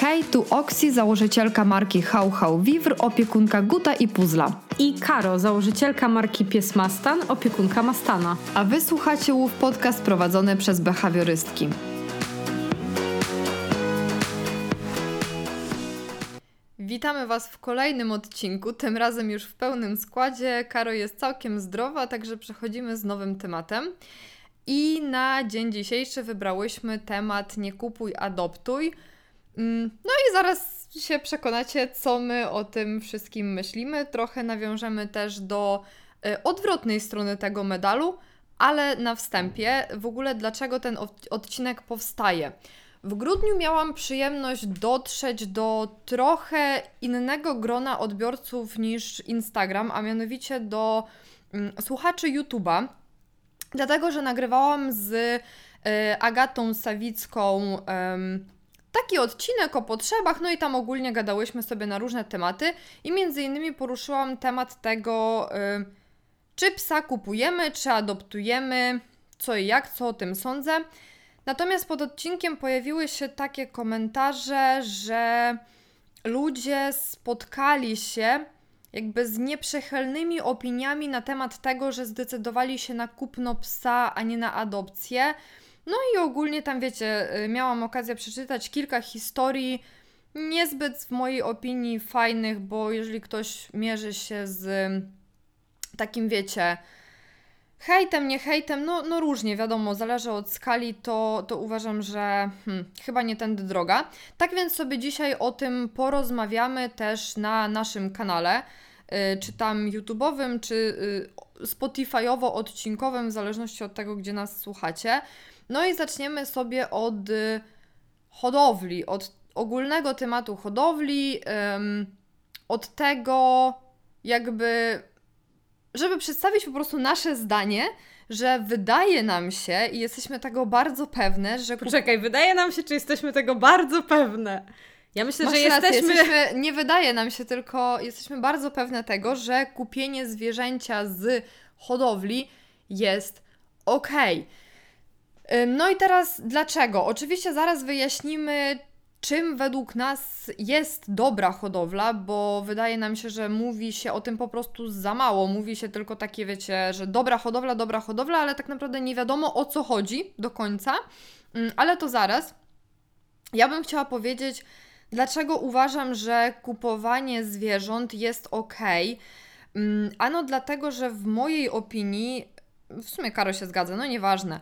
Hej, tu Oksi, założycielka marki How How Vivre, opiekunka Guta i Puzla. I Karo, założycielka marki Pies Mastan, opiekunka Mastana. A wy słuchacie Łów Podcast prowadzony przez behawiorystki. Witamy Was w kolejnym odcinku, tym razem już w pełnym składzie. Karo jest całkiem zdrowa, także przechodzimy z nowym tematem. I na dzień dzisiejszy wybrałyśmy temat Nie kupuj, adoptuj. Mm, no i zaraz się przekonacie, co my o tym wszystkim myślimy. Trochę nawiążemy też do y, odwrotnej strony tego medalu, ale na wstępie w ogóle dlaczego ten odcinek powstaje. W grudniu miałam przyjemność dotrzeć do trochę innego grona odbiorców niż Instagram, a mianowicie do mm, słuchaczy YouTube'a, dlatego że nagrywałam z y, Agatą Sawicką taki odcinek o potrzebach, no i tam ogólnie gadałyśmy sobie na różne tematy i między innymi poruszyłam temat tego, y, czy psa kupujemy, czy adoptujemy, co i jak, co o tym sądzę. Natomiast pod odcinkiem pojawiły się takie komentarze, że ludzie spotkali się jakby z nieprzychylnymi opiniami na temat tego, że zdecydowali się na kupno psa, a nie na adopcję. No i ogólnie tam, wiecie, y, miałam okazję przeczytać kilka historii, niezbyt w mojej opinii fajnych, bo jeżeli ktoś mierzy się z takim, wiecie, hejtem, nie hejtem, no, no różnie, wiadomo, zależy od skali, to, to uważam, że hmm, chyba nie tędy droga. Tak więc sobie dzisiaj o tym porozmawiamy też na naszym kanale, czy tam YouTube'owym, czy y, Spotify'owo-odcinkowym, w zależności od tego, gdzie nas słuchacie. No i zaczniemy sobie od y, hodowli, od ogólnego tematu hodowli, od tego jakby, żeby przedstawić po prostu nasze zdanie, że wydaje nam się i jesteśmy tego bardzo pewne, że... Poczekaj, wydaje nam się, czy jesteśmy tego bardzo pewne? Ja myślę, Masz że jesteśmy... jesteśmy... Nie wydaje nam się, tylko jesteśmy bardzo pewne tego, że kupienie zwierzęcia z hodowli jest okej. Okay. No i teraz dlaczego? Oczywiście zaraz wyjaśnimy, czym według nas jest dobra hodowla, bo wydaje nam się, że mówi się o tym po prostu za mało. Mówi się tylko takie, wiecie, że dobra hodowla, dobra hodowla, ale tak naprawdę nie wiadomo o co chodzi do końca. Ale to zaraz. Ja bym chciała powiedzieć, dlaczego uważam, że kupowanie zwierząt jest ok. Mm, ano dlatego, że w mojej opinii, w sumie Karo się zgadza, no nieważne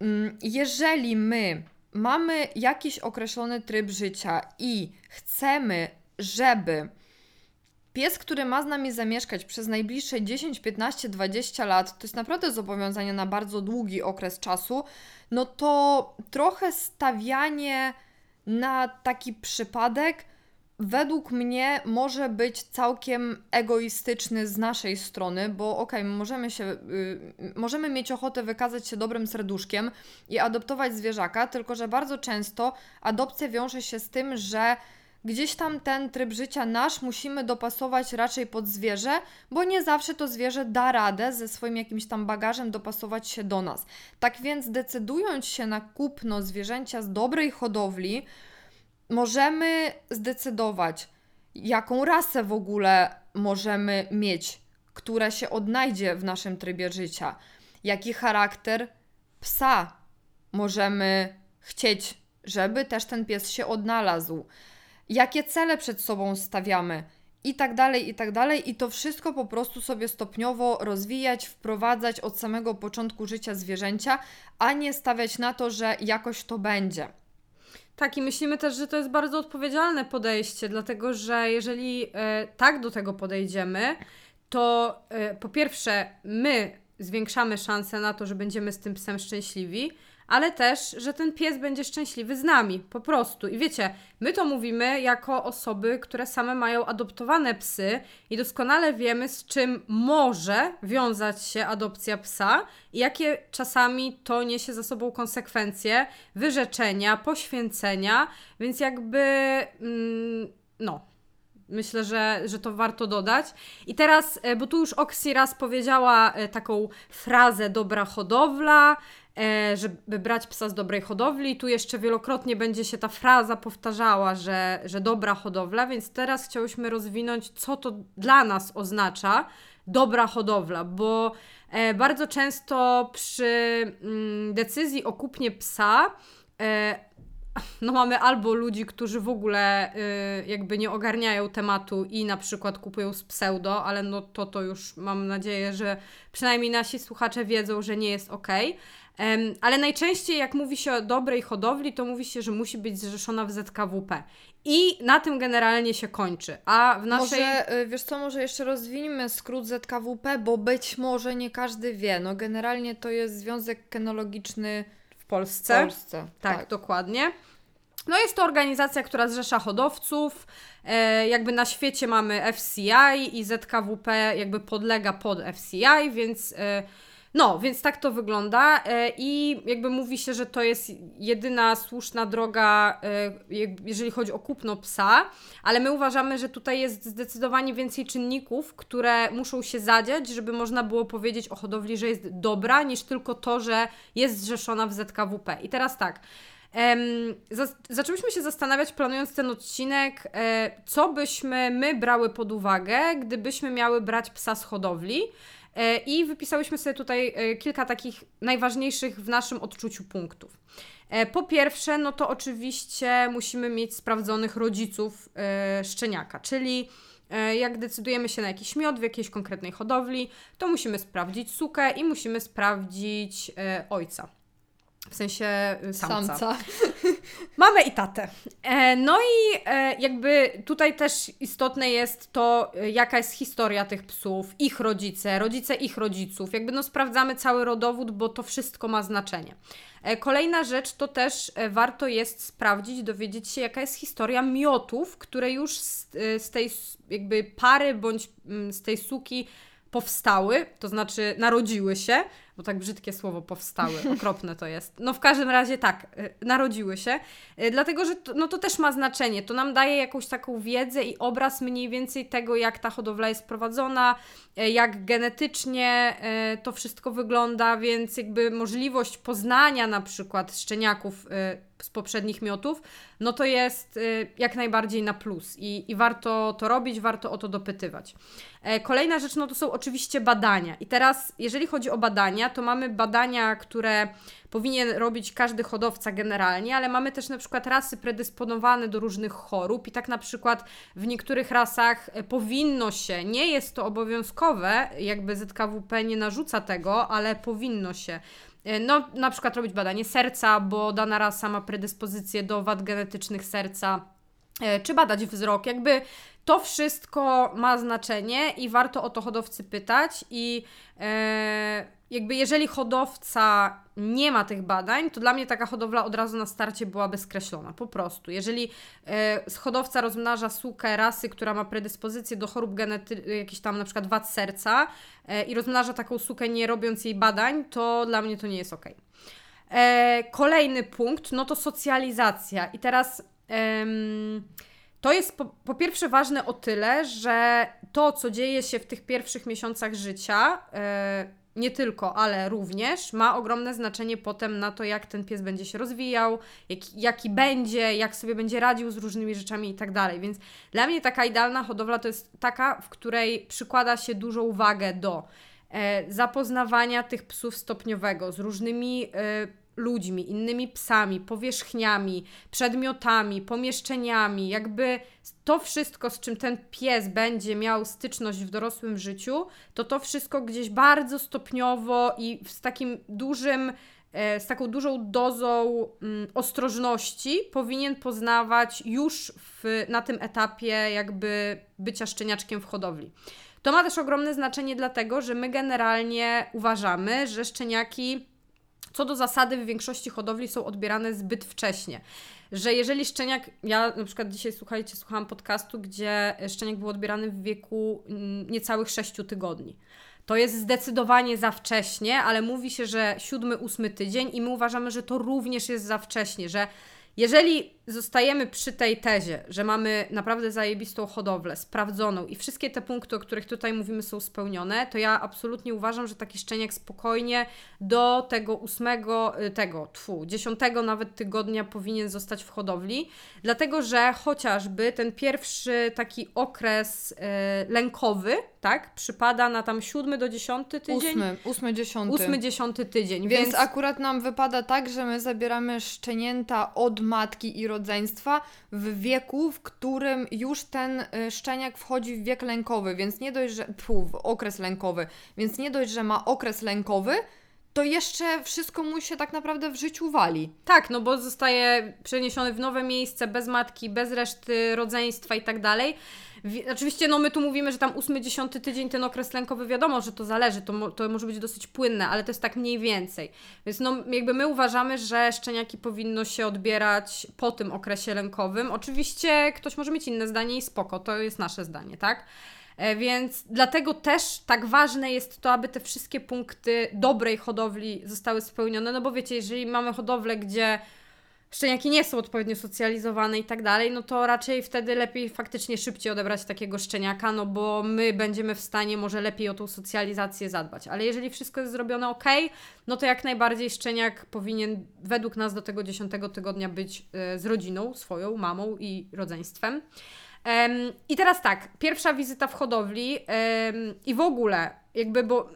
Mm, jeżeli my mamy jakiś określony tryb życia i chcemy, żeby pies, który ma z nami zamieszkać przez najbliższe 10, 15, 20 lat, to jest naprawdę zobowiązanie na bardzo długi okres czasu, no to trochę stawianie na taki przypadek według mnie może być całkiem egoistyczny z naszej strony, bo okej, okay, możemy się, yy, możemy mieć ochotę wykazać się dobrym serduszkiem i adoptować zwierzaka, tylko że bardzo często adopcja wiąże się z tym, że gdzieś tam ten tryb życia nasz musimy dopasować raczej pod zwierzę, bo nie zawsze to zwierzę da radę ze swoim jakimś tam bagażem dopasować się do nas. Tak więc decydując się na kupno zwierzęcia z dobrej hodowli, możemy zdecydować, jaką rasę w ogóle możemy mieć, która się odnajdzie w naszym trybie życia, jaki charakter psa możemy chcieć, żeby też ten pies się odnalazł, jakie cele przed sobą stawiamy. I tak dalej, i tak dalej, i to wszystko po prostu sobie stopniowo rozwijać, wprowadzać od samego początku życia zwierzęcia, a nie stawiać na to, że jakoś to będzie. Tak, i myślimy też, że to jest bardzo odpowiedzialne podejście, dlatego że jeżeli e, tak do tego podejdziemy, to e, po pierwsze my zwiększamy szanse na to, że będziemy z tym psem szczęśliwi, ale też, że ten pies będzie szczęśliwy z nami, po prostu. I wiecie, my to mówimy jako osoby, które same mają adoptowane psy i doskonale wiemy, z czym może wiązać się adopcja psa i jakie czasami to niesie za sobą konsekwencje, wyrzeczenia, poświęcenia, więc jakby, mm, no, Myślę, że, że to warto dodać. I teraz, e, bo tu już Oksi raz powiedziała e, taką frazę dobra hodowla, e, żeby brać psa z dobrej hodowli. Tu jeszcze wielokrotnie będzie się ta fraza powtarzała, że, że dobra hodowla, więc teraz chciałyśmy rozwinąć, co to dla nas oznacza dobra hodowla, bo bardzo często przy mm, decyzji o kupnie psa no mamy albo ludzi, którzy w ogóle y, jakby nie ogarniają tematu i na przykład kupują z pseudo, ale no to to już mam nadzieję, że przynajmniej nasi słuchacze wiedzą, że nie jest ok. Ale najczęściej jak mówi się o dobrej hodowli, to mówi się, że musi być zrzeszona w ZKWP. I na tym generalnie się kończy. A w naszej. Może, y, wiesz co, może jeszcze rozwiniemy skrót ZKWP, bo być może nie każdy wie. No generalnie to jest Związek Kenologiczny w Polsce. W Polsce. Tak, tak, dokładnie. No jest to organizacja, która zrzesza hodowców. E, jakby na świecie mamy FCI i ZKWP jakby podlega pod FCI, więc e, no, więc tak to wygląda e, i jakby mówi się, że to jest jedyna słuszna droga, e, jeżeli chodzi o kupno psa, ale my uważamy, że tutaj jest zdecydowanie więcej czynników, które muszą się zadziać, żeby można było powiedzieć o hodowli, że jest dobra, niż tylko to, że jest zrzeszona w ZKWP. I teraz tak. Um, zaczęłyśmy się zastanawiać, planując ten odcinek, e, co byśmy my brały pod uwagę, gdybyśmy miały brać psa z hodowli. E, I wypisałyśmy sobie tutaj e, kilka takich najważniejszych w naszym odczuciu punktów. E, po pierwsze, no to oczywiście musimy mieć sprawdzonych rodziców szczeniaka, czyli jak decydujemy się na jakiś miod w jakiejś konkretnej hodowli, to musimy sprawdzić sukę i musimy sprawdzić ojca. W sensie y, samca. samca. Mamy i tatę. E, no i e, jakby tutaj też istotne jest to, e, jaka jest historia tych psów, ich rodzice, rodzice ich rodziców. Jakby no sprawdzamy cały rodowód, bo to wszystko ma znaczenie. Kolejna rzecz to też warto jest sprawdzić, dowiedzieć się, jaka jest historia miotów, które już z, z tej jakby pary bądź mm, z tej suki powstały, to znaczy narodziły się, bo tak brzydkie słowo powstały, okropne to jest. No w każdym razie tak, y, narodziły się, y, dlatego że to, no to też ma znaczenie, to nam daje jakąś taką wiedzę i obraz mniej więcej tego, jak ta hodowla jest prowadzona, y, jak genetycznie to wszystko wygląda, więc jakby możliwość poznania na przykład szczeniaków z poprzednich miotów, no to jest jak najbardziej na plus i, i warto to robić, warto o to dopytywać. E, kolejna rzecz, no to są oczywiście badania. I teraz, jeżeli chodzi o badania, to mamy badania, które powinien robić każdy hodowca generalnie, ale mamy też na przykład rasy predysponowane do różnych chorób i tak na przykład w niektórych rasach e, powinno się, nie jest to obowiązkowe, jakby ZKWP nie narzuca tego, ale powinno się e, no, na przykład robić badanie serca, bo dana rasa ma predyspozycję do wad genetycznych serca, czy badać wzrok. Jakby to wszystko ma znaczenie i warto o to hodowcy pytać i e, jakby jeżeli hodowca nie ma tych badań, to dla mnie taka hodowla od razu na starcie byłaby skreślona, po prostu. Jeżeli e, hodowca rozmnaża sukę rasy, która ma predyspozycję do chorób genetycznych, jakiś tam na przykład wad serca e, i rozmnaża taką sukę nie robiąc jej badań, to dla mnie to nie jest ok. E, kolejny punkt, no to socjalizacja i teraz... To jest po, po, pierwsze ważne o tyle, że to, co dzieje się w tych pierwszych miesiącach życia, yy, nie tylko, ale również ma ogromne znaczenie potem na to, jak ten pies będzie się rozwijał, jak, jaki będzie, jak sobie będzie radził z różnymi rzeczami i tak dalej. Więc dla mnie taka idealna hodowla to jest taka, w której przykłada się dużą uwagę do e, zapoznawania tych psów stopniowego z różnymi. E, ludźmi, innymi psami, powierzchniami, przedmiotami, pomieszczeniami, jakby to wszystko, z czym ten pies będzie miał styczność w dorosłym życiu, to to wszystko gdzieś bardzo stopniowo i z takim dużym, e, z taką dużą dozą mm, ostrożności powinien poznawać już w, na tym etapie jakby bycia szczeniaczkiem w hodowli. To ma też ogromne znaczenie dlatego, że my generalnie uważamy, że szczeniaki co do zasady w większości hodowli są odbierane zbyt wcześnie. Że jeżeli szczeniak, ja na przykład dzisiaj słuchajcie, słuchałam podcastu, gdzie szczeniak był odbierany w wieku mm, niecałych 6 tygodni. To jest zdecydowanie za wcześnie, ale mówi się, że siódmy, ósmy tydzień i my uważamy, że to również jest za wcześnie, że jeżeli zostajemy przy tej tezie, że mamy naprawdę zajebistą hodowlę, sprawdzoną i wszystkie te punkty, o których tutaj mówimy, są spełnione, to ja absolutnie uważam, że taki szczeniak spokojnie do tego ósmego, y, tego, tfu, dziesiątego nawet tygodnia powinien zostać w hodowli, dlatego że chociażby ten pierwszy taki okres y, lękowy, tak, przypada na tam siódmy do dziesiąty tydzień. Ósmy, ósmy, dziesiąty. Ósmy, dziesiąty tydzień, Więc, więc, akurat nam wypada tak, że my zabieramy szczenięta od matki i rodzeństwa w wieku, w którym już ten y, szczeniak wchodzi w wiek lękowy, więc nie dość, że. Pfu, okres lękowy. Więc nie dość, że ma okres lękowy, to jeszcze wszystko mu się tak naprawdę w życiu wali. Tak, no bo zostaje przeniesiony w nowe miejsce, bez matki, bez reszty rodzeństwa i tak dalej. Wi- Oczywiście, no my tu mówimy, że tam 8-10 tydzień ten okres lękowy, wiadomo, że to zależy, to, mo- to może być dosyć płynne, ale to jest tak mniej więcej. Więc no jakby my uważamy, że szczeniaki powinno się odbierać po tym okresie lękowym. Oczywiście ktoś może mieć inne zdanie i spoko, to jest nasze zdanie, tak? E, Więc dlatego też tak ważne jest to, aby te wszystkie punkty dobrej hodowli zostały spełnione. No bo wiecie, jeżeli mamy hodowlę, gdzie szczeniaki nie są odpowiednio socjalizowane i tak dalej, no to raczej wtedy lepiej faktycznie szybciej odebrać takiego szczeniaka, no bo my będziemy w stanie może lepiej o tą socjalizację zadbać. Ale jeżeli wszystko jest zrobione ok, no to jak najbardziej szczeniak powinien według nas do tego 10 tygodnia być e, z rodziną swoją, mamą i rodzeństwem. Em, I teraz tak, pierwsza wizyta w hodowli i w ogóle, jakby, bo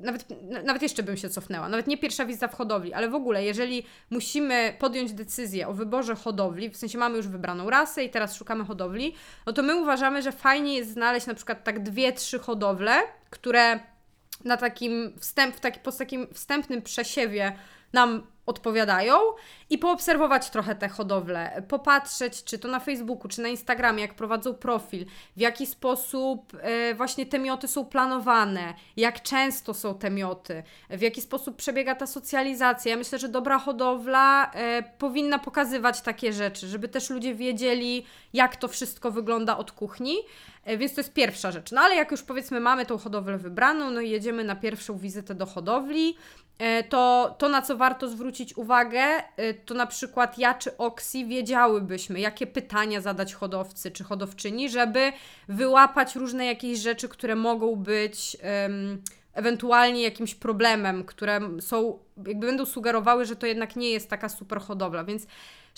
nawet, nawet jeszcze bym się cofnęła, nawet nie pierwsza wizyta w hodowli, ale w ogóle, jeżeli musimy podjąć decyzję o wyborze hodowli, w sensie mamy już wybraną rasę i teraz szukamy hodowli, no to my uważamy, że fajnie jest znaleźć na przykład tak dwie, trzy hodowle, które na takim wstęp, w taki, po takim wstępnym przesiewie nam odpowiadają i poobserwować trochę te hodowle, popatrzeć, czy to na Facebooku, czy na Instagramie, jak prowadzą profil, w jaki sposób e, właśnie te mioty są planowane, jak często są te mioty, w jaki sposób przebiega ta socjalizacja. Ja myślę, że dobra hodowla e, powinna pokazywać takie rzeczy, żeby też ludzie wiedzieli, jak to wszystko wygląda od kuchni. E, Więc to jest pierwsza rzecz. No ale jak już powiedzmy mamy tą hodowlę wybraną, no i jedziemy na pierwszą wizytę do hodowli, e, to, to na co warto zwrócić uwagę, e, to na przykład ja czy Oksi wiedziałybyśmy, jakie pytania zadać hodowcy czy hodowczyni, żeby wyłapać różne jakieś rzeczy, które mogą być em, ewentualnie jakimś problemem, które są, jakby będą sugerowały, że to jednak nie jest taka super hodowla, więc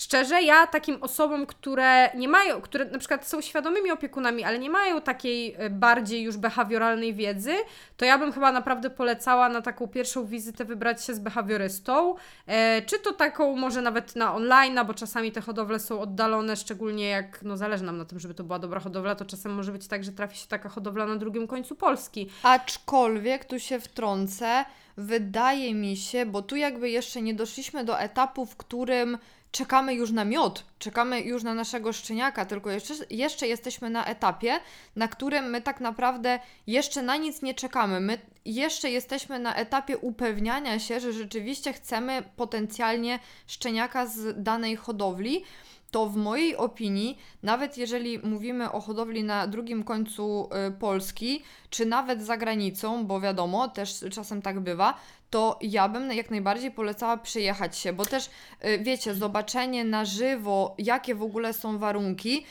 Szczerze, ja takim osobom, które nie mają, które na przykład są świadomymi opiekunami, ale nie mają takiej e, bardziej już behawioralnej wiedzy, to ja bym chyba naprawdę polecała na taką pierwszą wizytę wybrać się z behawiorystą, e, czy to taką może nawet na online, bo czasami te hodowle są oddalone, szczególnie jak no zależy nam na tym, żeby to była dobra hodowla, to czasem może być tak, że trafi się taka hodowla na drugim końcu Polski. Aczkolwiek tu się wtrącę, wydaje mi się, bo tu jakby jeszcze nie doszliśmy do etapu, w którym czekamy już na miod, czekamy już na naszego szczeniaka, tylko jeszcze, jeszcze jesteśmy na etapie, na którym my tak naprawdę jeszcze na nic nie czekamy. My jeszcze jesteśmy na etapie upewniania się, że rzeczywiście chcemy potencjalnie szczeniaka z danej hodowli to w mojej opinii, nawet jeżeli mówimy o hodowli na drugim końcu y, Polski, czy nawet za granicą, bo wiadomo, też czasem tak bywa, to ja bym jak najbardziej polecała przyjechać się, bo też y, wiecie, zobaczenie na żywo, jakie w ogóle są warunki.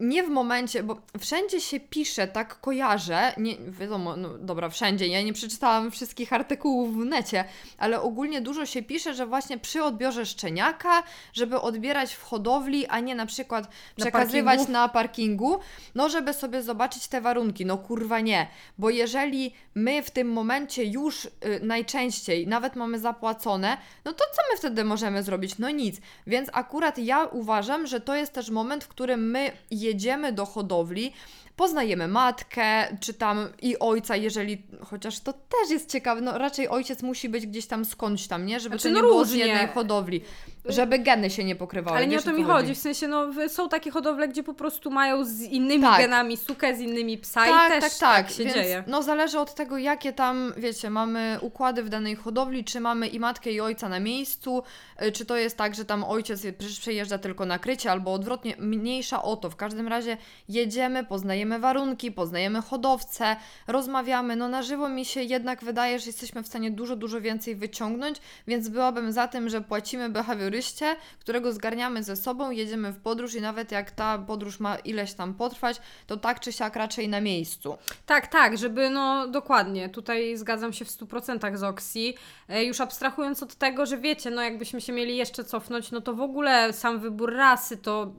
Nie w momencie, bo wszędzie się pisze, tak kojarzę, nie, wiadomo, no dobra, wszędzie, ja nie przeczytałam wszystkich artykułów w necie, ale ogólnie dużo się pisze, że właśnie przy odbiorze szczeniaka, żeby odbierać w hodowli, a nie na przykład Na przekazywać parkingu? na parkingu, no żeby sobie zobaczyć te warunki. No kurwa nie, bo jeżeli my w tym momencie już y, najczęściej nawet mamy zapłacone, no to co my wtedy możemy zrobić? No nic. Więc akurat ja uważam, że to jest też moment, w którym my jedziemy do hodowli, poznajemy matkę, czy tam i ojca, jeżeli, chociaż to też jest ciekawe, no raczej ojciec musi być gdzieś tam skądś tam, nie? Żeby Znaczy, to no nie było z różnie. jednej hodowli, żeby geny się nie pokrywały. Ale nie o to mi chodzi. w sensie no są takie hodowle, gdzie po prostu mają z innymi Tak. genami sukę, z innymi psa tak, i też tak, tak, się Więc, dzieje. No zależy od tego, jakie tam, wiecie, mamy układy w danej hodowli, czy mamy i matkę, i ojca na miejscu, y, czy to jest tak, że tam ojciec przyjeżdża tylko na krycie, albo odwrotnie, mniejsza o to. W każdym razie jedziemy, poznajemy warunki, poznajemy hodowcę, rozmawiamy. No na żywo mi się jednak wydaje, że jesteśmy w stanie dużo, dużo więcej wyciągnąć, więc byłabym za tym, że płacimy behawioryście, którego zgarniamy ze sobą, jedziemy w podróż i nawet jak ta podróż ma ileś tam potrwać, to tak czy siak raczej na miejscu. Tak, tak, żeby no dokładnie, tutaj zgadzam się w 100% z Oxy. E, już abstrahując od tego, że wiecie, no jakbyśmy się mieli jeszcze cofnąć, no to w ogóle sam wybór rasy to,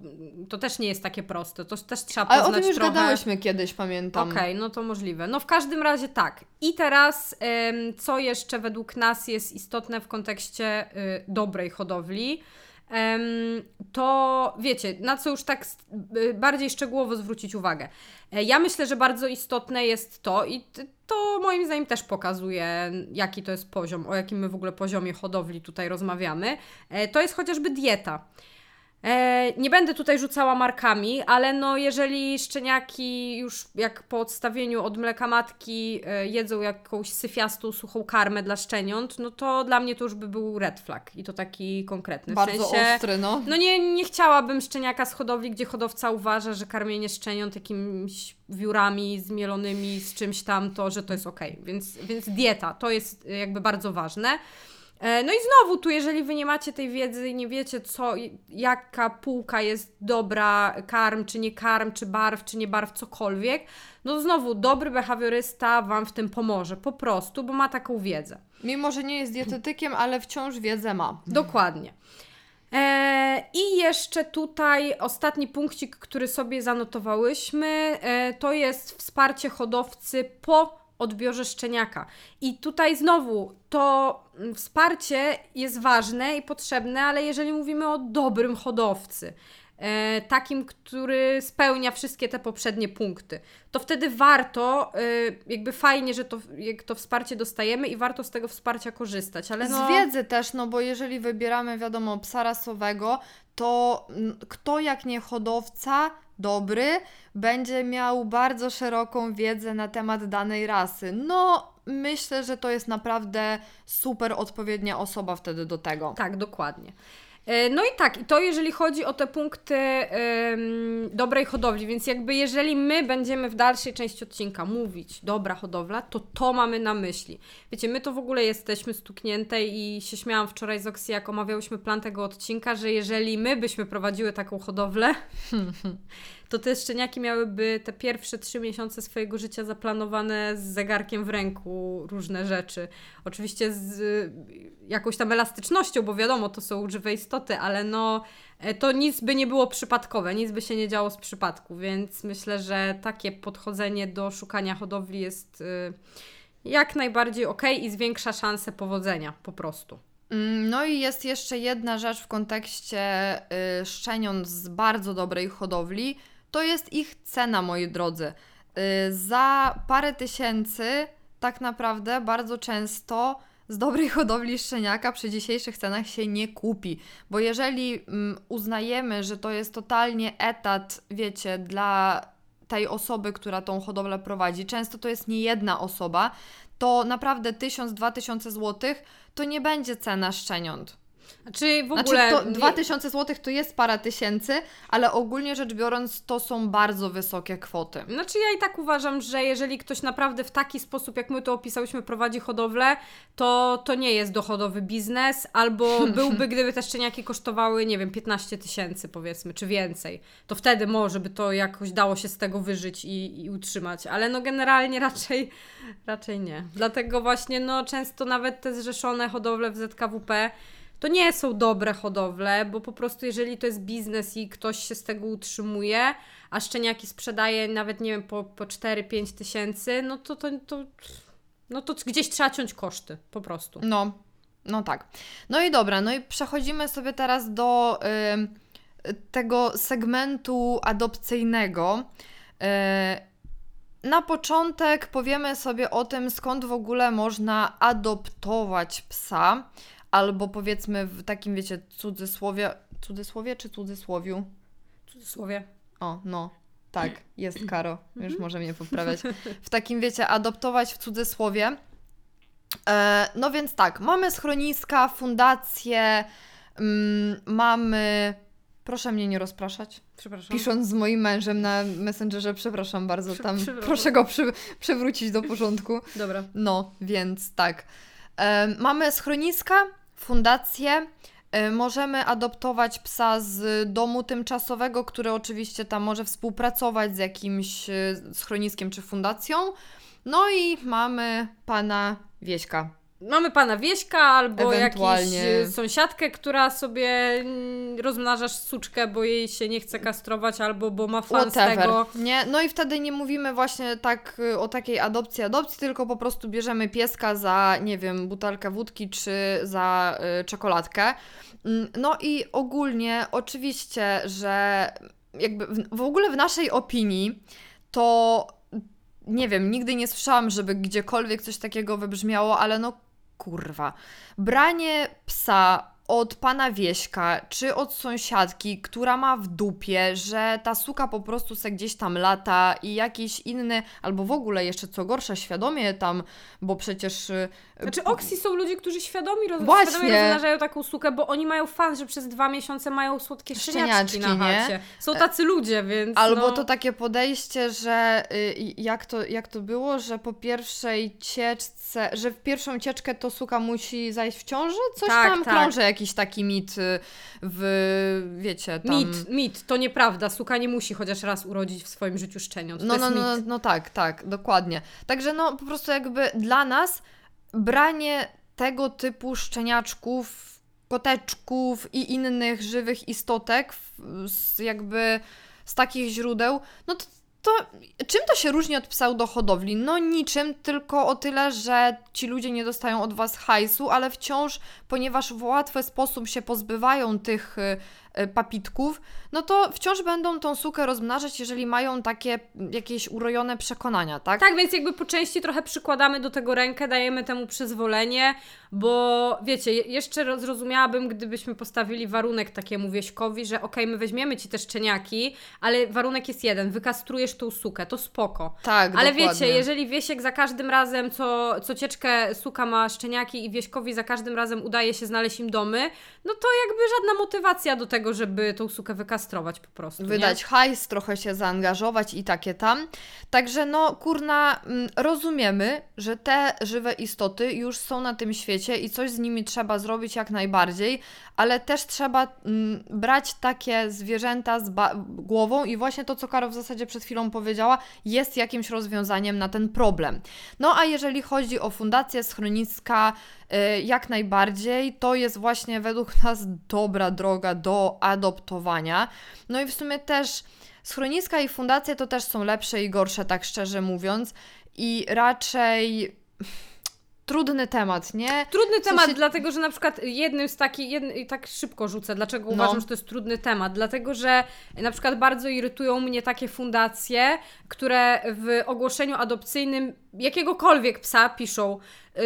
to też nie jest takie proste, to też trzeba Ale poznać o tym już trochę. gadałyśmy kiedyś, pamiętam. Okej, no to możliwe. No w każdym razie tak. I teraz, co jeszcze według nas jest istotne w kontekście y, dobrej hodowli, to wiecie, na co już tak bardziej szczegółowo zwrócić uwagę. E, Ja myślę, że bardzo istotne jest to i to moim zdaniem też pokazuje, jaki to jest poziom, o jakim my w ogóle poziomie hodowli tutaj rozmawiamy. E, To jest chociażby dieta. E, nie będę tutaj rzucała markami, ale no jeżeli szczeniaki już jak po odstawieniu od mleka matki e, jedzą jakąś syfiastą, suchą karmę dla szczeniąt, no to dla mnie to już by był red flag i to taki konkretny. W Bardzo sensie, ostry, no. no nie, nie chciałabym szczeniaka z hodowli, gdzie hodowca uważa, że karmienie szczeniąt jakimiś wiórami zmielonymi z czymś tam, to że to jest okej. Więc, więc dieta to jest jakby bardzo ważne. E, No i znowu tu, jeżeli wy nie macie tej wiedzy i nie wiecie, co, jaka półka jest dobra, karm, czy nie karm, czy barw, czy nie barw, cokolwiek, no znowu dobry behawiorysta Wam w tym pomoże, po prostu, bo ma taką wiedzę. Mimo, że nie jest dietetykiem, ale wciąż wiedzę ma. Dokładnie. E, I jeszcze tutaj ostatni punkcik, który sobie zanotowałyśmy, e, to jest wsparcie hodowcy po odbiorze szczeniaka. I tutaj znowu to wsparcie jest ważne i potrzebne, ale jeżeli mówimy o dobrym hodowcy, takim, który spełnia wszystkie te poprzednie punkty, to wtedy warto, e, jakby fajnie, że to, jak to wsparcie dostajemy i warto z tego wsparcia korzystać. Ale no, Z wiedzy też, no bo jeżeli wybieramy, wiadomo, psa rasowego, to kto jak nie hodowca dobry będzie miał bardzo szeroką wiedzę na temat danej rasy. No, myślę, że to jest naprawdę super odpowiednia osoba wtedy do tego. Tak, dokładnie. E, No i tak, i to jeżeli chodzi o te punkty em, dobrej hodowli, więc jakby jeżeli my będziemy w dalszej części odcinka mówić dobra hodowla, to to mamy na myśli. Wiecie, my to w ogóle jesteśmy stuknięte i się śmiałam wczoraj z Oksy, jak omawiałyśmy plan tego odcinka, że jeżeli my byśmy prowadziły taką hodowlę, to te szczeniaki miałyby te pierwsze trzy miesiące swojego życia zaplanowane z zegarkiem w ręku, różne rzeczy. Oczywiście z y, jakąś tam elastycznością, bo wiadomo, to są żywe istoty, ale no e, to nic by nie było przypadkowe, nic by się nie działo z przypadku, więc myślę, że takie podchodzenie do szukania hodowli jest y, jak najbardziej ok i zwiększa szanse powodzenia po prostu. Mm, No i jest jeszcze jedna rzecz w kontekście y, szczeniąt z bardzo dobrej hodowli, to jest ich cena, moi drodzy. Y, za parę tysięcy tak naprawdę bardzo często z dobrej hodowli szczeniaka przy dzisiejszych cenach się nie kupi, bo jeżeli mm, uznajemy, że to jest totalnie etat, wiecie, dla tej osoby, która tą hodowlę prowadzi, często to jest nie jedna osoba, to naprawdę 1000-2000 zł to nie będzie cena szczeniąt. Znaczy w Znaczy ogóle... to nie- 2000 zł to jest parę tysięcy, ale ogólnie rzecz biorąc to są bardzo wysokie kwoty. Znaczy ja i tak uważam, że jeżeli ktoś naprawdę w taki sposób, jak my to opisałyśmy, prowadzi hodowlę, to to nie jest dochodowy biznes, albo byłby, gdyby te szczeniaki kosztowały, nie wiem, 15 tysięcy powiedzmy, czy więcej. To wtedy może by to jakoś dało się z tego wyżyć i, i utrzymać, ale no generalnie raczej, raczej nie. Dlatego właśnie no często nawet te zrzeszone hodowle w ZKWP to nie są dobre hodowle, bo po prostu jeżeli to jest biznes i ktoś się z tego utrzymuje, a szczeniaki sprzedaje nawet, nie wiem, po, po 4-5 tysięcy, no to, to, to, no to gdzieś trzeba ciąć koszty, po prostu. No, no tak. No i dobra, no i przechodzimy sobie teraz do y, tego segmentu adopcyjnego. Y, na początek powiemy sobie o tym, skąd w ogóle można adoptować psa, albo powiedzmy w takim, wiecie, cudzysłowie, cudzysłowie czy cudzysłowiu? Cudzysłowie. O, no. Tak, jest Karo, już może mnie poprawiać. W takim, wiecie, adoptować w cudzysłowie. E, no więc tak, mamy schroniska, fundacje, mm, mamy. Proszę mnie nie rozpraszać. Przepraszam. Pisząc z moim mężem na Messengerze, przepraszam bardzo, tam przepraszam. proszę go przy, przywrócić do porządku. Dobra. No, więc tak. E, mamy schroniska, fundacje, E, możemy adoptować psa z domu tymczasowego, który oczywiście tam może współpracować z jakimś e, schroniskiem czy fundacją. No i mamy pana Wieśka. Mamy pana Wieśka albo Ewentualnie- jakąś y, sąsiadkę, która sobie mm, rozmnażasz suczkę, bo jej się nie chce kastrować albo bo ma fan z Whatever. tego. Nie? No i wtedy nie mówimy właśnie tak y, o takiej adopcji, adopcji, tylko po prostu bierzemy pieska za, nie wiem, butelkę wódki czy za y, czekoladkę. Mm, No i ogólnie oczywiście, że jakby w, w ogóle w naszej opinii to nie wiem, nigdy nie słyszałam, żeby gdziekolwiek coś takiego wybrzmiało, ale no kurwa. Branie psa od pana Wieśka, czy od sąsiadki, która ma w dupie, że ta suka po prostu se gdzieś tam lata i jakiś inny, albo w ogóle jeszcze co gorsza, świadomie tam, bo przecież... Znaczy Oxy są ludzie, którzy świadomi, roz... Właśnie. świadomie rozmnażają taką sukę, bo oni mają fan, że przez dwa miesiące mają słodkie szczeniaczki, Szczeniaczki, na nie? chacie. Są tacy ludzie, więc Albo no... to takie podejście, że y, jak, to, jak to było, że po pierwszej cieczce, że w pierwszą cieczkę to suka musi zajść w ciąży? Coś Tak, tam tak. krąży jakiś taki mit y, w, wiecie, tam... Mit, mit, to nieprawda. Suka nie musi chociaż raz urodzić w swoim życiu szczeniąt. No, no, no, mit. no tak, tak, dokładnie. Także no po prostu jakby dla nas branie tego typu szczeniaczków, koteczków i innych żywych istotek z jakby z takich źródeł, no to, to czym to się różni od pseudohodowli? No niczym, tylko o tyle, że ci ludzie nie dostają od was hajsu, ale wciąż, ponieważ w łatwy sposób się pozbywają tych y, papitków, no to wciąż będą tą sukę rozmnażać, jeżeli mają takie jakieś urojone przekonania, tak? Tak, więc jakby po części trochę przykładamy do tego rękę, dajemy temu przyzwolenie, bo wiecie, je- jeszcze roz- zrozumiałabym, gdybyśmy postawili warunek takiemu wieśkowi, że okej, my weźmiemy ci te szczeniaki, ale warunek jest jeden, wykastrujesz tą sukę, to spoko. Tak, Ale dokładnie. wiecie, jeżeli Wiesiek za każdym razem, co, co cieczkę suka ma szczeniaki i Wieśkowi za każdym razem udaje się znaleźć im domy, no to jakby żadna motywacja do tego, żeby tą sukę wykastrować po prostu. nie? wydać hajs, trochę się zaangażować i takie tam. Także no, kurna, mm, rozumiemy, że te żywe istoty już są na tym świecie i coś z nimi trzeba zrobić jak najbardziej, ale też trzeba mm, brać takie zwierzęta z głową i właśnie to, co Karo w zasadzie przed chwilą powiedziała, jest jakimś rozwiązaniem na ten problem. No a jeżeli chodzi o fundację schroniska, y, jak najbardziej, to jest właśnie według nas dobra droga do adoptowania. No i w sumie też schroniska i fundacje to też są lepsze i gorsze, tak szczerze mówiąc. I raczej trudny temat, nie? Trudny temat, dlatego że na przykład jednym z takich, jedny, tak szybko rzucę, dlaczego No. uważam, że to jest trudny temat, dlatego że na przykład bardzo irytują mnie takie fundacje, które w ogłoszeniu adopcyjnym jakiegokolwiek psa piszą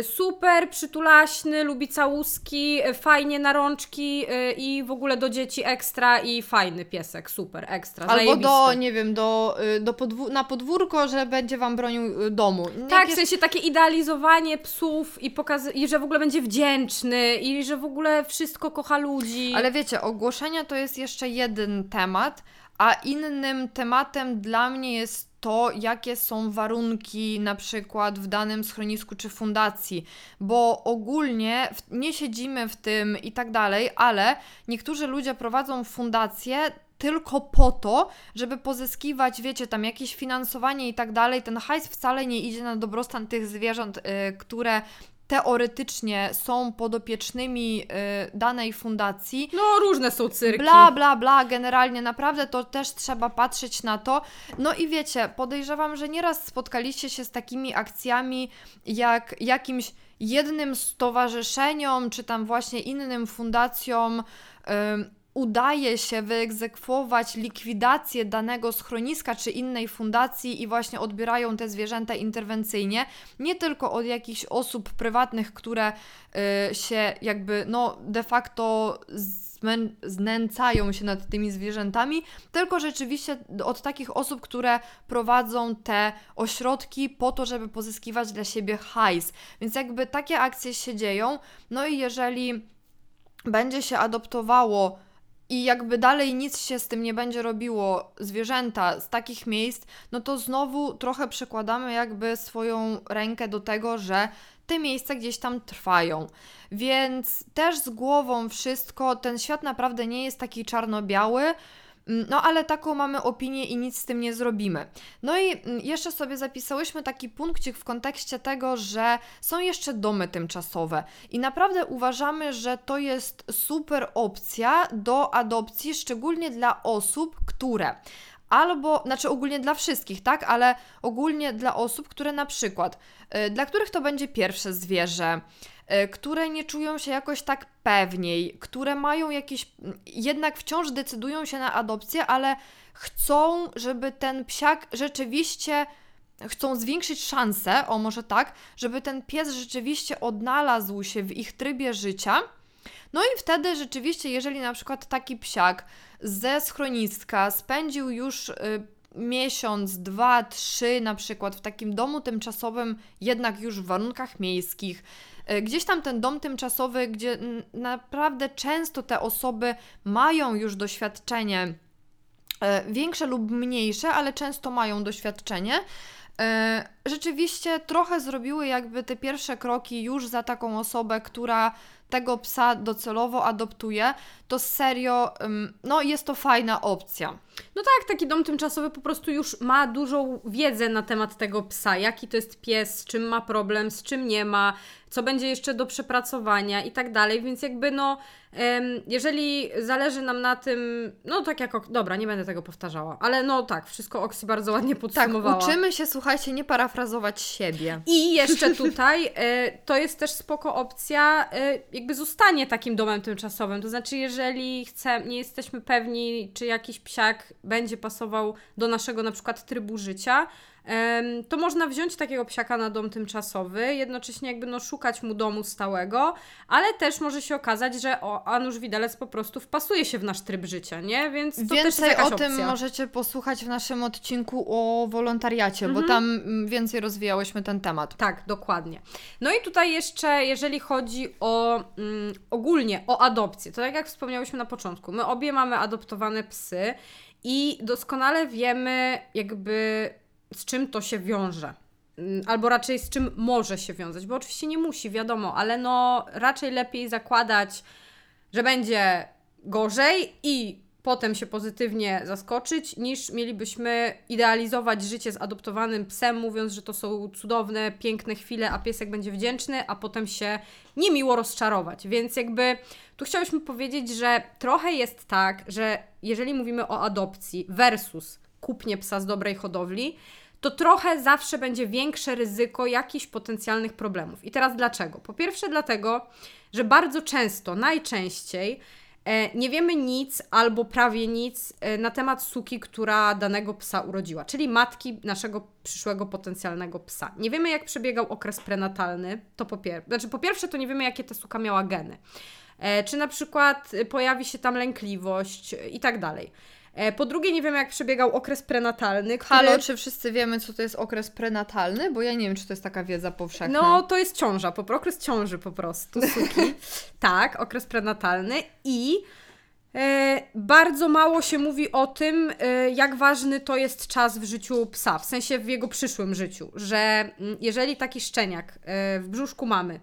super, przytulaśny, lubi całuski, y, fajnie na rączki y, i w ogóle do dzieci ekstra i fajny piesek, super, ekstra, Albo do, zajebisty. nie wiem, do, y, do podwó- na podwórko, że będzie Wam bronił y, domu. Tak, Jakieś- w sensie takie idealizowanie psów i pokazy- i że w ogóle będzie wdzięczny i że w ogóle wszystko kocha ludzi. Ale wiecie, ogłoszenia to jest jeszcze jeden temat, a innym tematem dla mnie jest to, jakie są warunki na przykład w danym schronisku czy fundacji, bo ogólnie nie siedzimy w tym i tak dalej, ale niektórzy ludzie prowadzą fundacje tylko po to, żeby pozyskiwać, wiecie, tam jakieś finansowanie i tak dalej. Ten hajs wcale nie idzie na dobrostan tych zwierząt, y, które teoretycznie są podopiecznymi y, danej fundacji. No, różne są cyrki. Bla, bla, bla, generalnie naprawdę to też trzeba patrzeć na to. No i wiecie, podejrzewam, że nieraz spotkaliście się z takimi akcjami, jak jakimś jednym stowarzyszeniom, czy tam właśnie innym fundacjom udaje się wyegzekwować likwidację danego schroniska czy innej fundacji i właśnie odbierają te zwierzęta interwencyjnie, nie tylko od jakichś osób prywatnych, które y, się jakby no de facto znęcają się nad tymi zwierzętami, tylko rzeczywiście od takich osób, które prowadzą te ośrodki po to, żeby pozyskiwać dla siebie hajs. Więc jakby takie akcje się dzieją, no i jeżeli będzie się adoptowało i jakby dalej nic się z tym nie będzie robiło, zwierzęta z takich miejsc, no to znowu trochę przykładamy jakby swoją rękę do tego, że te miejsca gdzieś tam trwają. Więc też z głową wszystko, ten świat naprawdę nie jest taki czarno-biały. Mm, no, ale taką mamy opinię i nic z tym nie zrobimy. No i mm, jeszcze sobie zapisałyśmy taki punkcik w kontekście tego, że są jeszcze domy tymczasowe i naprawdę uważamy, że to jest super opcja do adopcji, szczególnie dla osób, które albo, znaczy ogólnie dla wszystkich, tak, ale ogólnie dla osób, które na przykład, yy, dla których to będzie pierwsze zwierzę, które nie czują się jakoś tak pewniej, które mają jakieś, jednak wciąż decydują się na adopcję, ale chcą, żeby ten psiak rzeczywiście chcą zwiększyć szanse, o może tak, żeby ten pies rzeczywiście odnalazł się w ich trybie życia. No i wtedy rzeczywiście, jeżeli na przykład taki psiak ze schroniska spędził już y, miesiąc, dwa, trzy na przykład w takim domu tymczasowym, jednak już w warunkach miejskich, gdzieś tam ten dom tymczasowy, gdzie naprawdę często te osoby mają już doświadczenie y, większe lub mniejsze, ale często mają doświadczenie. Rzeczywiście trochę zrobiły jakby te pierwsze kroki już za taką osobę, która tego psa docelowo adoptuje, to serio, no jest to fajna opcja. No tak, taki dom tymczasowy po prostu już ma dużą wiedzę na temat tego psa, jaki to jest pies, z czym ma problem, z czym nie ma, co będzie jeszcze do przepracowania i tak dalej, więc jakby no, jeżeli zależy nam na tym, no tak jak, dobra, nie będę tego powtarzała, ale no tak, wszystko Oksy bardzo ładnie tak, podsumowała. Tak, uczymy się, słuchajcie, nie parafrazować siebie. I jeszcze tutaj, e, to jest też spoko opcja, e, jakby zostanie takim domem tymczasowym, to znaczy jeżeli chce, nie jesteśmy pewni, czy jakiś psiak będzie pasował do naszego na przykład trybu życia, to można wziąć takiego psiaka na dom tymczasowy, jednocześnie jakby no szukać mu domu stałego, ale też może się okazać, że o, Anusz Widelec po prostu wpasuje się w nasz tryb życia, nie? Więc to Więcej też jest o tym opcja. możecie posłuchać w naszym odcinku o wolontariacie, mhm. bo tam mm, więcej rozwijałyśmy ten temat. Tak, dokładnie. No i tutaj jeszcze, jeżeli chodzi o mm, ogólnie o adopcję, to tak jak wspomniałyśmy na początku, my obie mamy adoptowane psy i doskonale wiemy jakby z czym to się wiąże. Mm, albo raczej z czym może się wiązać, bo oczywiście nie musi, wiadomo, ale no raczej lepiej zakładać, że będzie gorzej i potem się pozytywnie zaskoczyć, niż mielibyśmy idealizować życie z adoptowanym psem, mówiąc, że to są cudowne, piękne chwile, a piesek będzie wdzięczny, a potem się niemiło rozczarować. Więc jakby tu chciałyśmy powiedzieć, że trochę jest tak, że jeżeli mówimy o adopcji versus kupnie psa z dobrej hodowli, to trochę zawsze będzie większe ryzyko jakichś potencjalnych problemów. I teraz dlaczego? Po pierwsze, dlatego, że bardzo często, najczęściej, e, nie wiemy nic albo prawie nic e, na temat suki, która danego psa urodziła, czyli matki naszego przyszłego potencjalnego psa. Nie wiemy, jak przebiegał okres prenatalny, to po, pier- znaczy, po pierwsze, to nie wiemy, jakie ta suka miała geny. E, czy na przykład pojawi się tam lękliwość i tak dalej. E, po drugie, nie wiem jak przebiegał okres prenatalny. Który... Halo, czy wszyscy wiemy, co to jest okres prenatalny? Bo ja nie wiem, czy to jest taka wiedza powszechna. No, to jest ciąża, po, okres ciąży po prostu, suki. tak, okres prenatalny i e, bardzo mało się mówi o tym, e, jak ważny to jest czas w życiu psa, w sensie w jego przyszłym życiu, że mm, jeżeli taki szczeniak e, w brzuszku mamy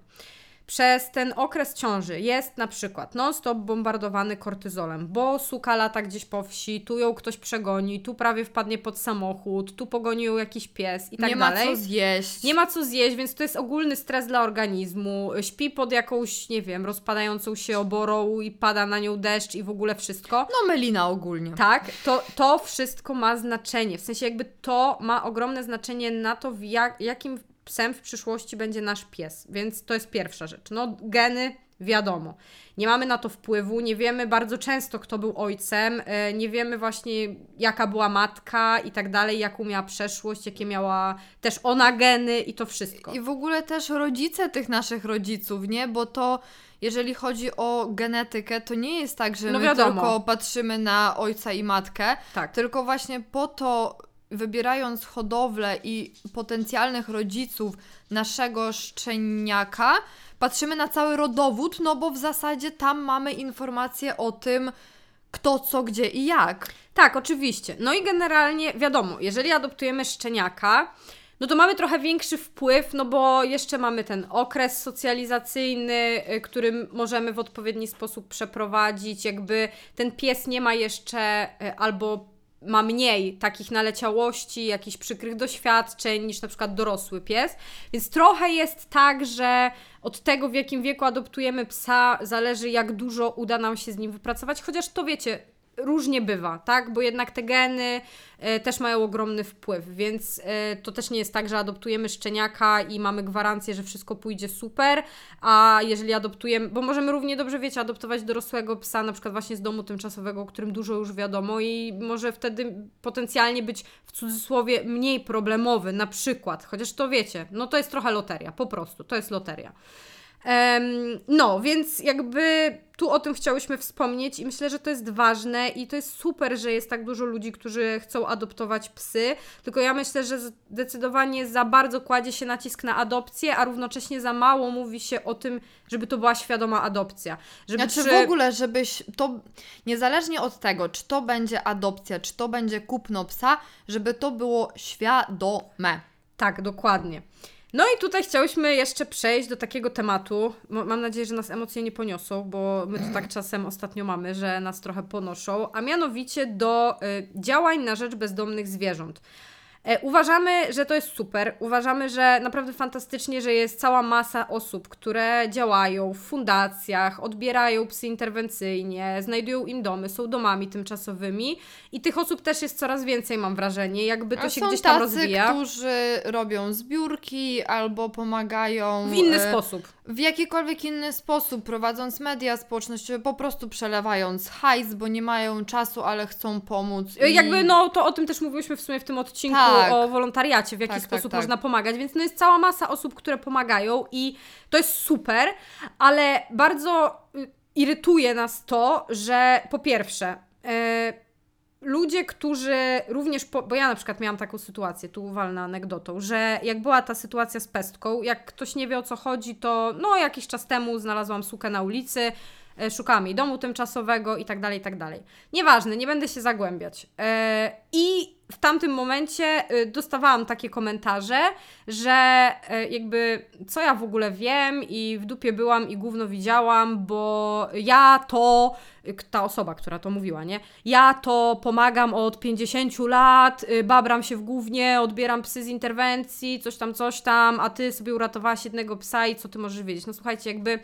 przez ten okres ciąży jest na przykład non-stop bombardowany kortyzolem, bo suka lata gdzieś po wsi, tu ją ktoś przegoni, tu prawie wpadnie pod samochód, tu pogoni ją jakiś pies i tak Nie dalej. Nie ma co zjeść. Nie ma co zjeść, więc to jest ogólny stres dla organizmu. Śpi pod jakąś, nie wiem, rozpadającą się oborą i pada na nią deszcz i w ogóle wszystko. No melina ogólnie. Tak, to, to wszystko ma znaczenie. W sensie jakby to ma ogromne znaczenie na to, w jak, jakim psem w przyszłości będzie nasz pies, więc to jest pierwsza rzecz. No, geny wiadomo. Nie mamy na to wpływu, nie wiemy bardzo często, kto był ojcem, e, nie wiemy właśnie, jaka była matka i tak dalej, jaką miała przeszłość, jakie miała też ona geny i to wszystko. I w ogóle też rodzice tych naszych rodziców, nie? Bo to jeżeli chodzi o genetykę, to nie jest tak, że no my tylko patrzymy na ojca i matkę, tak. tylko właśnie po to wybierając hodowlę i potencjalnych rodziców naszego szczeniaka, patrzymy na cały rodowód, no bo w zasadzie tam mamy informacje o tym, kto, co, gdzie i jak. Tak, oczywiście. No i generalnie wiadomo, jeżeli adoptujemy szczeniaka, no to mamy trochę większy wpływ, no bo jeszcze mamy ten okres socjalizacyjny, y, którym możemy w odpowiedni sposób przeprowadzić. Jakby ten pies nie ma jeszcze y, albo ma mniej takich naleciałości, jakichś przykrych doświadczeń niż na przykład dorosły pies. Więc trochę jest tak, że od tego, w jakim wieku adoptujemy psa, zależy, jak dużo uda nam się z nim wypracować. Chociaż to wiecie, różnie bywa, tak? Bo jednak te geny e, też mają ogromny wpływ, więc e, to też nie jest tak, że adoptujemy szczeniaka i mamy gwarancję, że wszystko pójdzie super, a jeżeli adoptujemy, bo możemy równie dobrze, wiecie, adoptować dorosłego psa, na przykład właśnie z domu tymczasowego, o którym dużo już wiadomo i może wtedy potencjalnie być w cudzysłowie mniej problemowy, na przykład, chociaż to wiecie, no to jest trochę loteria, po prostu, to jest loteria. No, więc jakby tu o tym chciałyśmy wspomnieć i myślę, że to jest ważne i to jest super, że jest tak dużo ludzi, którzy chcą adoptować psy, tylko ja myślę, że zdecydowanie za bardzo kładzie się nacisk na adopcję, a równocześnie za mało mówi się o tym, żeby to była świadoma adopcja. Żeby znaczy przy... w ogóle, żebyś to, niezależnie od tego, czy to będzie adopcja, czy to będzie kupno psa, żeby to było świadome. Tak, dokładnie. No i tutaj chciałyśmy jeszcze przejść do takiego tematu. Mam nadzieję, że nas emocje nie poniosą, bo my to tak czasem ostatnio mamy, że nas trochę ponoszą, a mianowicie do y, działań na rzecz bezdomnych zwierząt. E, uważamy, że to jest super. Uważamy, że naprawdę fantastycznie, że jest cała masa osób, które działają w fundacjach, odbierają psy interwencyjnie, znajdują im domy, są domami tymczasowymi i tych osób też jest coraz więcej, mam wrażenie, jakby to A się gdzieś tam tacy, rozwija. którzy robią zbiórki albo pomagają w inny e, sposób w jakikolwiek inny sposób, prowadząc media społecznościowe, po prostu przelewając hajs, bo nie mają czasu, ale chcą pomóc. I... Jakby, no, to o tym też mówiłyśmy w sumie w tym odcinku tak. o wolontariacie, w jaki tak, tak sposób tak, można pomagać, więc no jest cała masa osób, które pomagają i to jest super, ale bardzo y, irytuje nas to, że po pierwsze, yy, ludzie, którzy również, po, bo ja na przykład miałam taką sytuację, tu walna anegdotą, że jak była ta sytuacja z pestką, jak ktoś nie wie o co chodzi, to no jakiś czas temu znalazłam sukę na ulicy, e, szukałam jej domu tymczasowego i tak dalej, i tak dalej. Nieważne, nie będę się zagłębiać. E, I w tamtym momencie y, dostawałam takie komentarze, że jakby co ja w ogóle wiem i w dupie byłam i gówno widziałam, bo ja to, ta osoba, która to mówiła, nie? Ja to pomagam od 50 lat, babram się w głównie, odbieram psy z interwencji, coś tam, coś tam, a ty sobie uratowałaś jednego psa i co ty możesz wiedzieć? No słuchajcie, jakby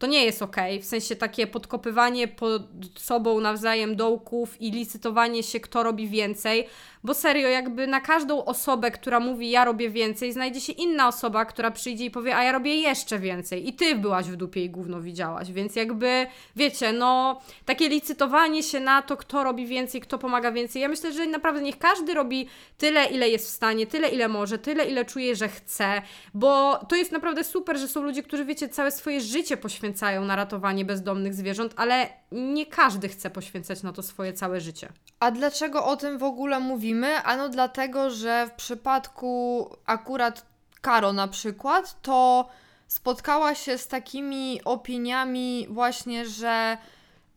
to nie jest ok. W sensie takie podkopywanie pod sobą nawzajem dołków i licytowanie się, kto robi więcej. Bo serio, jakby na każdą osobę, która mówi ja robię więcej, znajdzie się inna osoba, która przyjdzie i powie, a ja robię jeszcze więcej. I ty byłaś w dupie i gówno widziałaś. Więc jakby, wiecie, no, takie licytowanie się na to, kto robi więcej, kto pomaga więcej. Ja myślę, że naprawdę niech każdy robi tyle, ile jest w stanie, tyle, ile może, tyle, ile czuje, że chce. Bo to jest naprawdę super, że są ludzie, którzy, wiecie, całe swoje życie poświęcają na ratowanie bezdomnych zwierząt, ale nie każdy chce poświęcać na to swoje całe życie. A dlaczego o tym w ogóle mówimy? Ano dlatego, że w przypadku akurat Karo na przykład, to spotkała się z takimi opiniami właśnie, że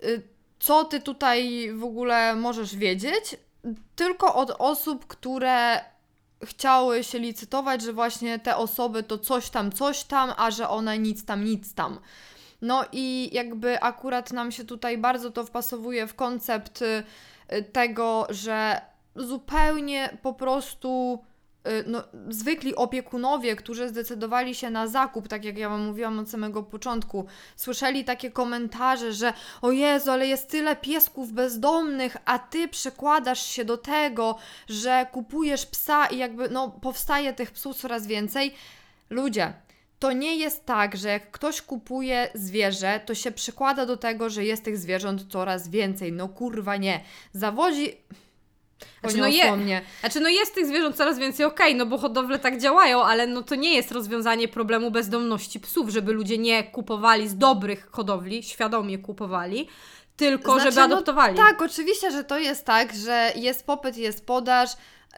y, co ty tutaj w ogóle możesz wiedzieć, tylko od osób, które chciały się licytować, że właśnie te osoby to coś tam, coś tam, a że one nic tam, nic tam. No i jakby akurat nam się tutaj bardzo to wpasowuje w koncept y, tego, że zupełnie po prostu y, no, zwykli opiekunowie, którzy zdecydowali się na zakup, tak jak ja Wam mówiłam od samego początku, słyszeli takie komentarze, że o Jezu, ale jest tyle piesków bezdomnych, a Ty przekładasz się do tego, że kupujesz psa i jakby no, powstaje tych psów coraz więcej. Ludzie, to nie jest tak, że jak ktoś kupuje zwierzę, to się przykłada do tego, że jest tych zwierząt coraz więcej. No kurwa nie. Zawodzi... Znaczy no, je, mnie. znaczy no jest tych zwierząt coraz więcej, okej, okay, no bo hodowle tak działają, ale no to nie jest rozwiązanie problemu bezdomności psów, żeby ludzie nie kupowali z dobrych hodowli, świadomie kupowali, tylko znaczy, żeby no adoptowali. No, tak, oczywiście, że to jest tak, że jest popyt, jest podaż,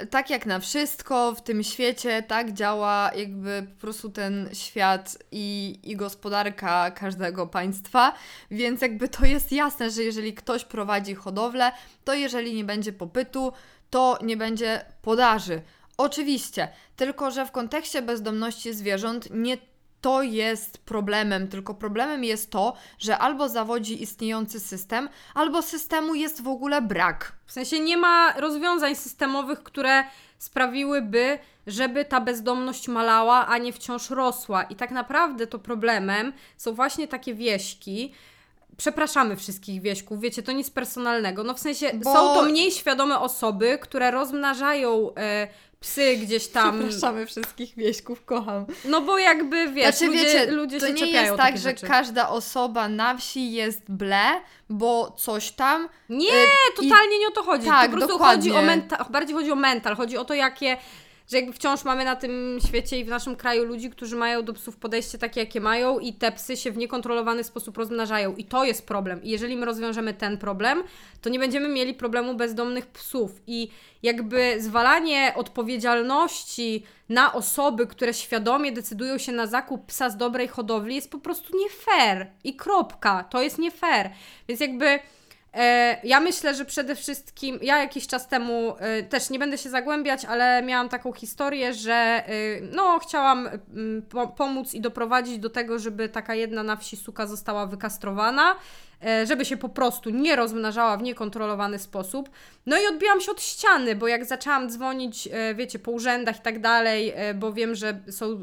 tak jak na wszystko w tym świecie, tak działa jakby po prostu ten świat i, i gospodarka każdego państwa, więc jakby to jest jasne, że jeżeli ktoś prowadzi hodowlę, to jeżeli nie będzie popytu, to nie będzie podaży. Oczywiście, tylko że w kontekście bezdomności zwierząt nie to jest problemem, tylko problemem jest to, że albo zawodzi istniejący system, albo systemu jest w ogóle brak. W sensie nie ma rozwiązań systemowych, które sprawiłyby, żeby ta bezdomność malała, a nie wciąż rosła. I tak naprawdę to problemem są właśnie takie wieśki. Przepraszamy wszystkich wieśków, wiecie, to nic personalnego. No w sensie Bo- są to mniej świadome osoby, które rozmnażają e, psy gdzieś tam. Przepraszamy wszystkich wieśków, kocham. No bo jakby wiesz, Znaczy, ludzie, wiecie, ludzie to się nie jest tak, że rzeczy. każda osoba na wsi jest ble, bo coś tam. Nie, y, i- totalnie nie o to chodzi. Tak, po prostu dokładnie. chodzi o mental, bardziej chodzi o mental, chodzi o to, jakie. Że jakby wciąż mamy na tym świecie i w naszym kraju ludzi, którzy mają do psów podejście takie, jakie mają, i te psy się w niekontrolowany sposób rozmnażają. I to jest problem. I jeżeli my rozwiążemy ten problem, to nie będziemy mieli problemu bezdomnych psów. I jakby zwalanie odpowiedzialności na osoby, które świadomie decydują się na zakup psa z dobrej hodowli, jest po prostu nie fair. I kropka. To jest nie fair. Więc jakby. E, ja myślę, że przede wszystkim, ja jakiś czas temu e, też nie będę się zagłębiać, ale miałam taką historię, że e, no chciałam mm, po, pomóc i doprowadzić do tego, żeby taka jedna na wsi suka została wykastrowana, żeby się po prostu nie rozmnażała w niekontrolowany sposób. No i odbiłam się od ściany, bo jak zaczęłam dzwonić, e, wiecie, po urzędach i tak dalej, e, bo wiem, że są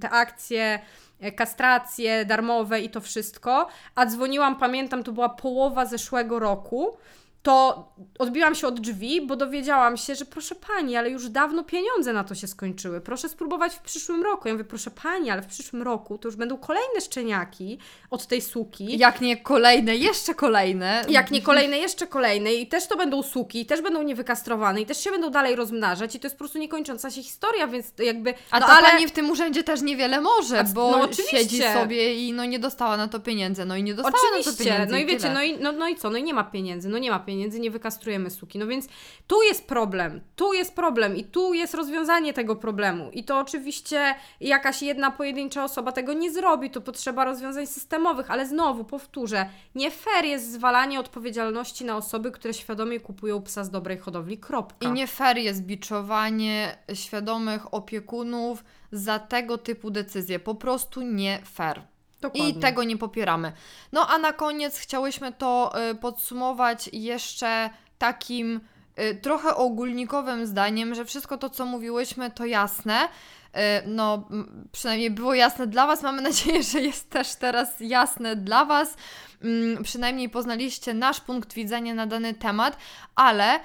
te akcje e, kastracje darmowe i to wszystko, a dzwoniłam, pamiętam, to była połowa zeszłego roku, to odbiłam się od drzwi, bo dowiedziałam się, że proszę pani, ale już dawno pieniądze na to się skończyły. Proszę spróbować w przyszłym roku. Ja mówię, proszę pani, ale w przyszłym roku to już będą kolejne szczeniaki od tej suki. Jak nie kolejne, jeszcze kolejne. Jak nie kolejne, jeszcze kolejne i też to będą suki, i też będą niewykastrowane i też się będą dalej rozmnażać i to jest po prostu niekończąca się historia, więc jakby... A no, ta ale... pani w tym urzędzie też niewiele może, bo no oczywiście. siedzi sobie i no nie dostała na to pieniędzy, no i nie dostała na to Oczywiście, pieniędzy. no i wiecie, no i, no, no i co, no i nie ma pieniędzy, no nie ma pieniędzy, nie wykastrujemy suki, no więc tu jest problem, tu jest problem i tu jest rozwiązanie tego problemu i to oczywiście jakaś jedna pojedyncza osoba tego nie zrobi, to potrzeba rozwiązań systemowych, ale znowu powtórzę, nie fair jest zwalanie odpowiedzialności na osoby, które świadomie kupują psa z dobrej hodowli, kropka. I nie fair jest biczowanie świadomych opiekunów za tego typu decyzje. Po prostu nie fair. Dokładnie. I tego nie popieramy. No a na koniec chciałyśmy to y, podsumować jeszcze takim y, trochę ogólnikowym zdaniem, że wszystko to, co mówiłyśmy, to jasne. Y, no, przynajmniej było jasne dla Was. Mamy nadzieję, że jest też teraz jasne dla Was. Mm, przynajmniej poznaliście nasz punkt widzenia na dany temat, ale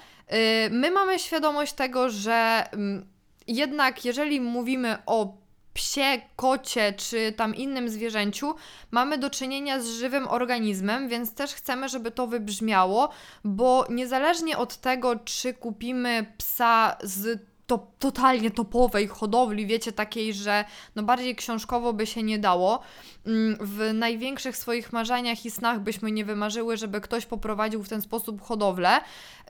my mamy świadomość tego, że mm, jednak jeżeli mówimy o psie, kocie czy tam innym zwierzęciu, mamy do czynienia z żywym organizmem, więc też chcemy, żeby to wybrzmiało, bo niezależnie od tego, czy kupimy psa z to, totalnie topowej hodowli, wiecie, takiej, że no bardziej książkowo by się nie dało. Mm, W największych swoich marzeniach i snach byśmy nie wymarzyły, żeby ktoś poprowadził w ten sposób hodowlę.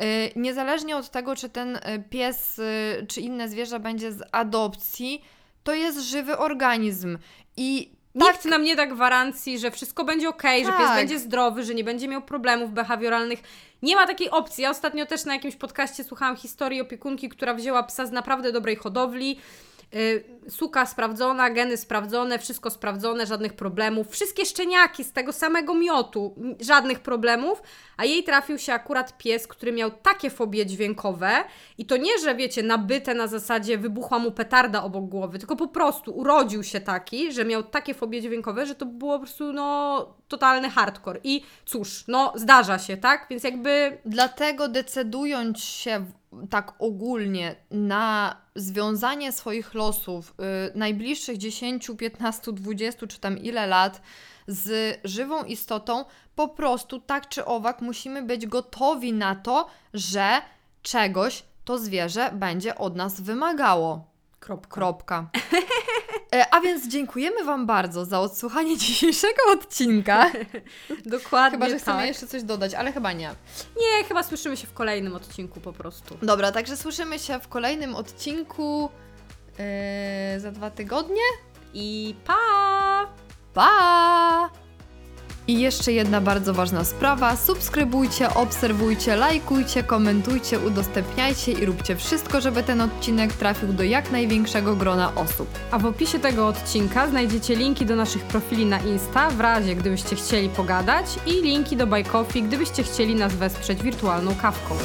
Y, Niezależnie od tego, czy ten y, pies y, czy inne zwierzę będzie z adopcji, to jest żywy organizm. I Nikt nam nie da gwarancji, że wszystko będzie ok, że pies Tak. będzie zdrowy, że nie będzie miał problemów behawioralnych. Nie ma takiej opcji. Ja ostatnio też na jakimś podcaście słuchałam historii opiekunki, która wzięła psa z naprawdę dobrej hodowli. Yy, suka sprawdzona, geny sprawdzone, wszystko sprawdzone, żadnych problemów. Wszystkie szczeniaki z tego samego miotu, żadnych problemów, a jej trafił się akurat pies, który miał takie fobie dźwiękowe i to nie, że wiecie, nabyte na zasadzie wybuchła mu petarda obok głowy, tylko po prostu urodził się taki, że miał takie fobie dźwiękowe, że to było po prostu no totalny hardcore. I cóż, no zdarza się, tak? Więc jakby Dlatego decydując się tak ogólnie na związanie swoich losów y, najbliższych 10, 15, 20 czy tam ile lat z żywą istotą, po prostu tak czy owak musimy być gotowi na to, że czegoś to zwierzę będzie od nas wymagało. kropka. Kropka. E, A więc dziękujemy Wam bardzo za odsłuchanie dzisiejszego odcinka. Dokładnie Chyba, że chcemy tak. jeszcze coś dodać, ale chyba nie. Nie, chyba słyszymy się w kolejnym odcinku po prostu. Dobra, także słyszymy się w kolejnym odcinku yy, za dwa tygodnie. I pa! Pa! I jeszcze jedna bardzo ważna sprawa: subskrybujcie, obserwujcie, lajkujcie, komentujcie, udostępniajcie i róbcie wszystko, żeby ten odcinek trafił do jak największego grona osób. A w opisie tego odcinka znajdziecie linki do naszych profili na Insta, w razie gdybyście chcieli pogadać, i linki do Buy Coffee, gdybyście chcieli nas wesprzeć wirtualną kawką.